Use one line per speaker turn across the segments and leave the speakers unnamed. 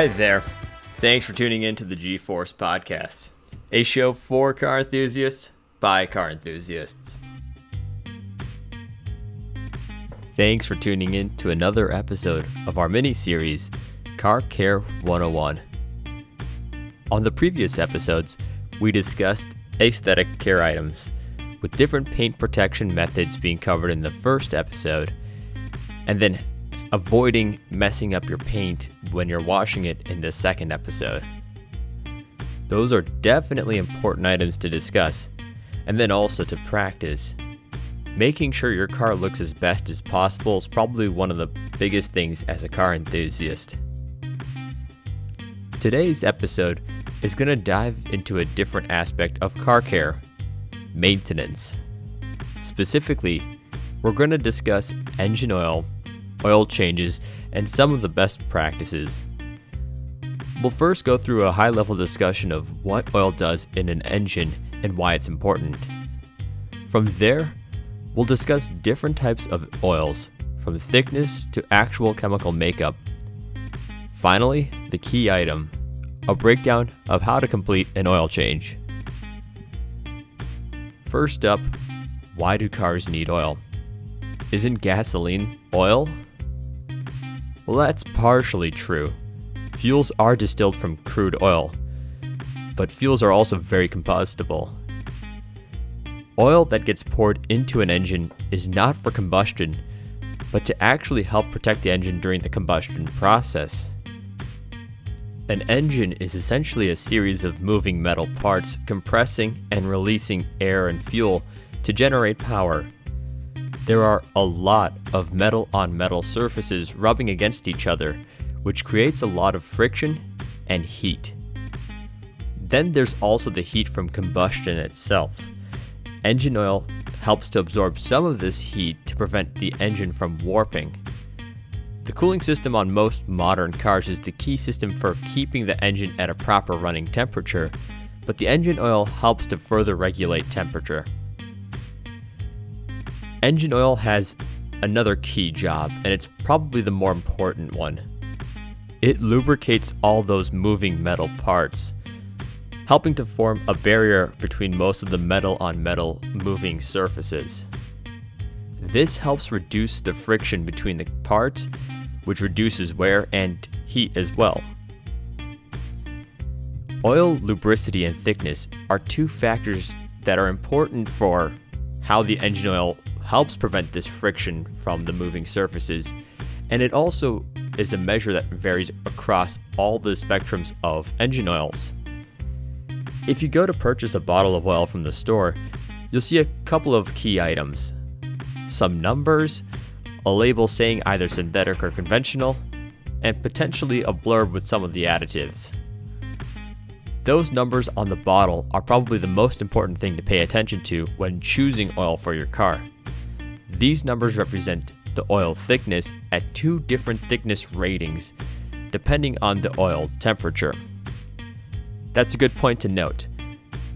Hi there. Thanks for tuning in to the G Force Podcast, a show for car enthusiasts by car enthusiasts. Thanks for tuning in to another episode of our mini series, Car Care 101. On the previous episodes, we discussed aesthetic care items, with different paint protection methods being covered in the first episode, and then avoiding messing up your paint when you're washing it in the second episode. Those are definitely important items to discuss, and then also to practice. Making sure your car looks as best as possible is probably one of the biggest things as a car enthusiast. Today's episode is going to dive into a different aspect of car care maintenance. Specifically, we're going to discuss engine oil oil changes, and some of the best practices. We'll first go through a high level discussion of what oil does in an engine and why it's important. From there, we'll discuss different types of oils, from thickness to actual chemical makeup. Finally, the key item a breakdown of how to complete an oil change. First up, why do cars need oil? Isn't gasoline oil? Well, that's partially true. Fuels are distilled from crude oil, but fuels are also very combustible. Oil that gets poured into an engine is not for combustion, but to actually help protect the engine during the combustion process. An engine is essentially a series of moving metal parts compressing and releasing air and fuel to generate power. There are a lot of metal on metal surfaces rubbing against each other, which creates a lot of friction and heat. Then there's also the heat from combustion itself. Engine oil helps to absorb some of this heat to prevent the engine from warping. The cooling system on most modern cars is the key system for keeping the engine at a proper running temperature, but the engine oil helps to further regulate temperature. Engine oil has another key job, and it's probably the more important one. It lubricates all those moving metal parts, helping to form a barrier between most of the metal on metal moving surfaces. This helps reduce the friction between the parts, which reduces wear and heat as well. Oil lubricity and thickness are two factors that are important for how the engine oil helps prevent this friction from the moving surfaces, and it also is a measure that varies across all the spectrums of engine oils. If you go to purchase a bottle of oil from the store, you'll see a couple of key items some numbers, a label saying either synthetic or conventional, and potentially a blurb with some of the additives. Those numbers on the bottle are probably the most important thing to pay attention to when choosing oil for your car. These numbers represent the oil thickness at two different thickness ratings, depending on the oil temperature. That's a good point to note.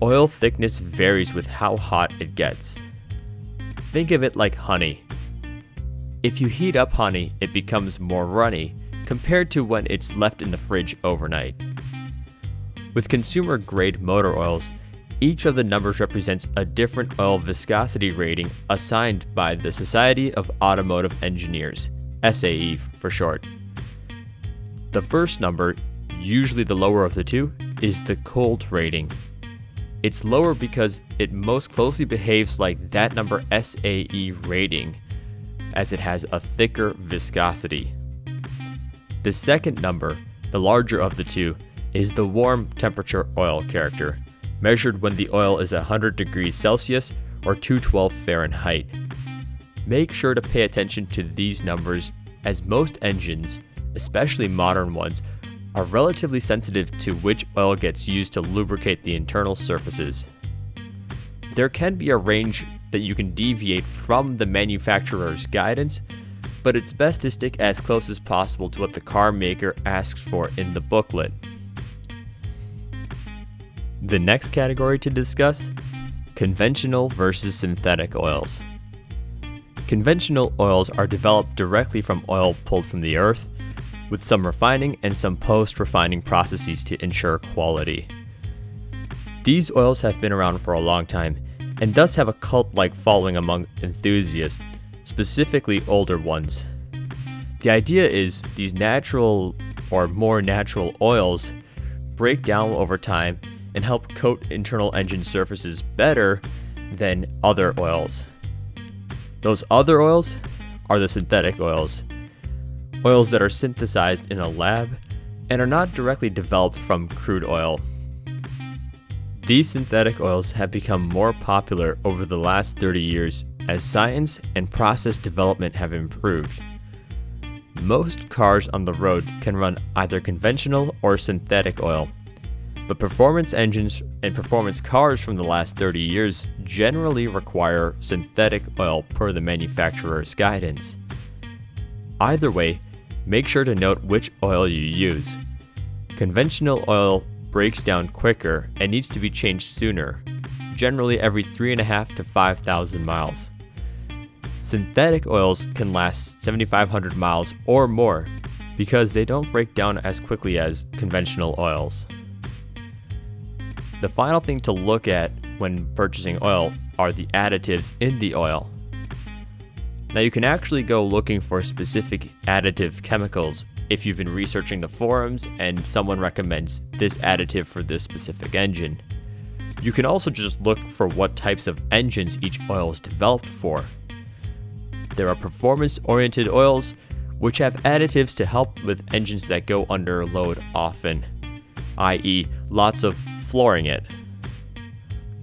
Oil thickness varies with how hot it gets. Think of it like honey. If you heat up honey, it becomes more runny compared to when it's left in the fridge overnight. With consumer grade motor oils, each of the numbers represents a different oil viscosity rating assigned by the Society of Automotive Engineers, SAE for short. The first number, usually the lower of the two, is the cold rating. It's lower because it most closely behaves like that number SAE rating, as it has a thicker viscosity. The second number, the larger of the two, is the warm temperature oil character, measured when the oil is 100 degrees Celsius or 212 Fahrenheit. Make sure to pay attention to these numbers as most engines, especially modern ones, are relatively sensitive to which oil gets used to lubricate the internal surfaces. There can be a range that you can deviate from the manufacturer's guidance, but it's best to stick as close as possible to what the car maker asks for in the booklet. The next category to discuss conventional versus synthetic oils. Conventional oils are developed directly from oil pulled from the earth, with some refining and some post refining processes to ensure quality. These oils have been around for a long time and thus have a cult like following among enthusiasts, specifically older ones. The idea is these natural or more natural oils break down over time and help coat internal engine surfaces better than other oils. Those other oils are the synthetic oils, oils that are synthesized in a lab and are not directly developed from crude oil. These synthetic oils have become more popular over the last 30 years as science and process development have improved. Most cars on the road can run either conventional or synthetic oil, but performance engines and performance cars from the last 30 years generally require synthetic oil per the manufacturer's guidance. Either way, make sure to note which oil you use. Conventional oil breaks down quicker and needs to be changed sooner, generally every 3.5 to 5,000 miles. Synthetic oils can last 7,500 miles or more because they don't break down as quickly as conventional oils. The final thing to look at when purchasing oil are the additives in the oil. Now, you can actually go looking for specific additive chemicals if you've been researching the forums and someone recommends this additive for this specific engine. You can also just look for what types of engines each oil is developed for. There are performance oriented oils, which have additives to help with engines that go under load often, i.e., lots of flooring it.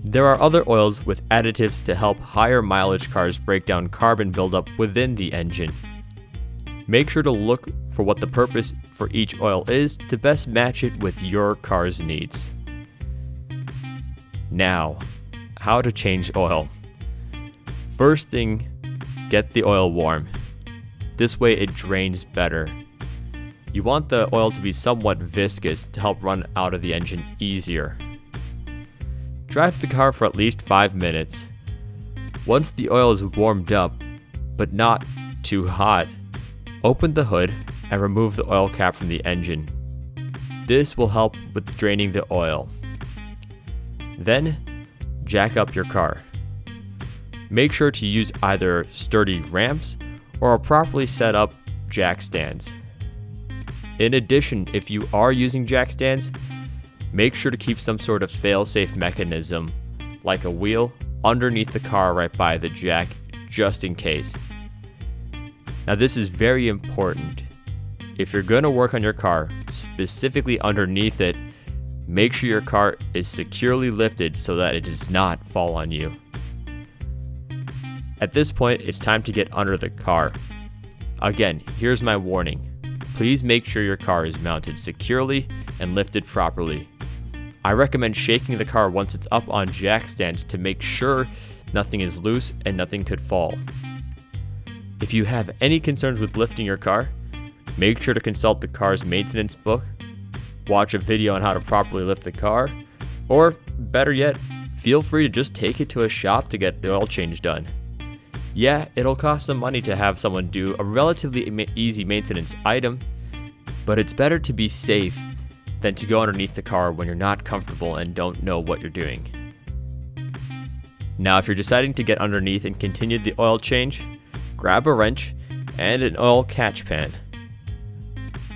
There are other oils with additives to help higher mileage cars break down carbon buildup within the engine. Make sure to look for what the purpose for each oil is to best match it with your car's needs. Now, how to change oil. First thing, get the oil warm. This way it drains better. You want the oil to be somewhat viscous to help run out of the engine easier. Drive the car for at least 5 minutes. Once the oil is warmed up, but not too hot, Open the hood and remove the oil cap from the engine. This will help with draining the oil. Then, jack up your car. Make sure to use either sturdy ramps or properly set up jack stands. In addition, if you are using jack stands, make sure to keep some sort of fail-safe mechanism, like a wheel, underneath the car right by the jack, just in case. Now, this is very important. If you're going to work on your car, specifically underneath it, make sure your car is securely lifted so that it does not fall on you. At this point, it's time to get under the car. Again, here's my warning. Please make sure your car is mounted securely and lifted properly. I recommend shaking the car once it's up on jack stands to make sure nothing is loose and nothing could fall. If you have any concerns with lifting your car, make sure to consult the car's maintenance book, watch a video on how to properly lift the car, or better yet, feel free to just take it to a shop to get the oil change done. Yeah, it'll cost some money to have someone do a relatively easy maintenance item, but it's better to be safe than to go underneath the car when you're not comfortable and don't know what you're doing. Now, if you're deciding to get underneath and continue the oil change, grab a wrench and an oil catch pan.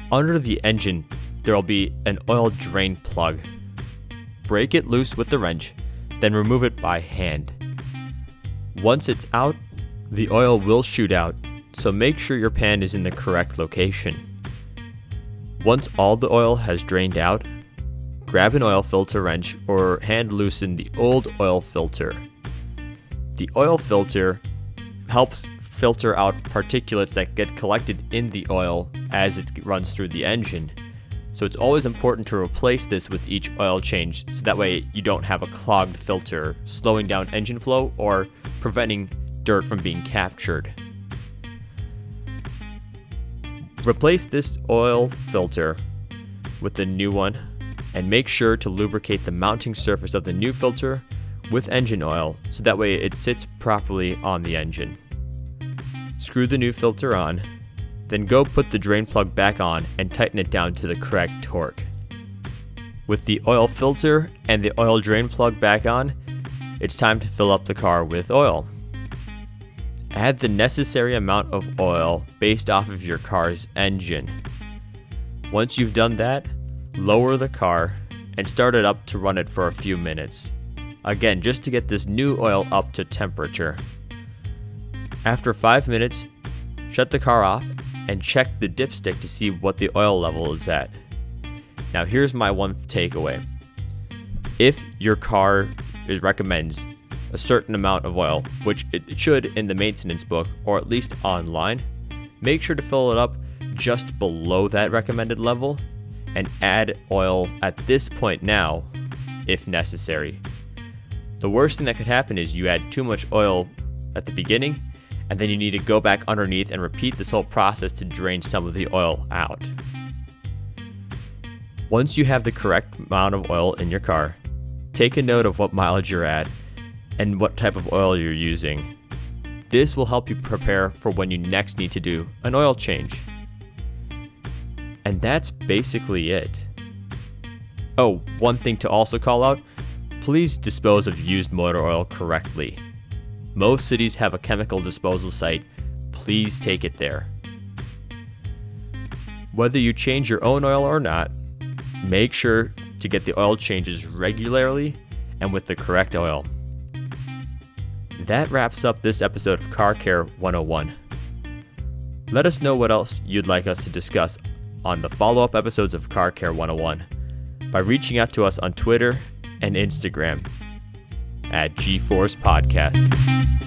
Under the engine, there will be an oil drain plug. Break it loose with the wrench, then remove it by hand. Once it's out, the oil will shoot out, so make sure your pan is in the correct location. Once all the oil has drained out, grab an oil filter wrench or hand loosen the old oil filter. The oil filter helps filter out particulates that get collected in the oil as it runs through the engine. So it's always important to replace this with each oil change so that way you don't have a clogged filter slowing down engine flow or preventing dirt from being captured. Replace this oil filter with the new one and make sure to lubricate the mounting surface of the new filter with engine oil so that way it sits properly on the engine. Screw the new filter on, Then go put the drain plug back on and tighten it down to the correct torque. With the oil filter and the oil drain plug back on, it's time to fill up the car with oil. Add the necessary amount of oil based off of your car's engine. Once you've done that, lower the car and start it up to run it for a few minutes. Again, just to get this new oil up to temperature. After 5 minutes, shut the car off and check the dipstick to see what the oil level is at. Now, here's my one takeaway. If your car is recommends a certain amount of oil, which it should in the maintenance book or at least online, make sure to fill it up just below that recommended level and add oil at this point now if necessary. The worst thing that could happen is you add too much oil at the beginning and then you need to go back underneath and repeat this whole process to drain some of the oil out. Once you have the correct amount of oil in your car, take a note of what mileage you're at and what type of oil you're using. This will help you prepare for when you next need to do an oil change. And that's basically it. Oh, one thing to also call out please dispose of used motor oil correctly. Most cities have a chemical disposal site. Please take it there. Whether you change your own oil or not, make sure to get the oil changes regularly and with the correct oil. That wraps up this episode of Car Care 101. Let us know what else you'd like us to discuss on the follow up episodes of Car Care 101 by reaching out to us on Twitter and Instagram at GForce Podcast.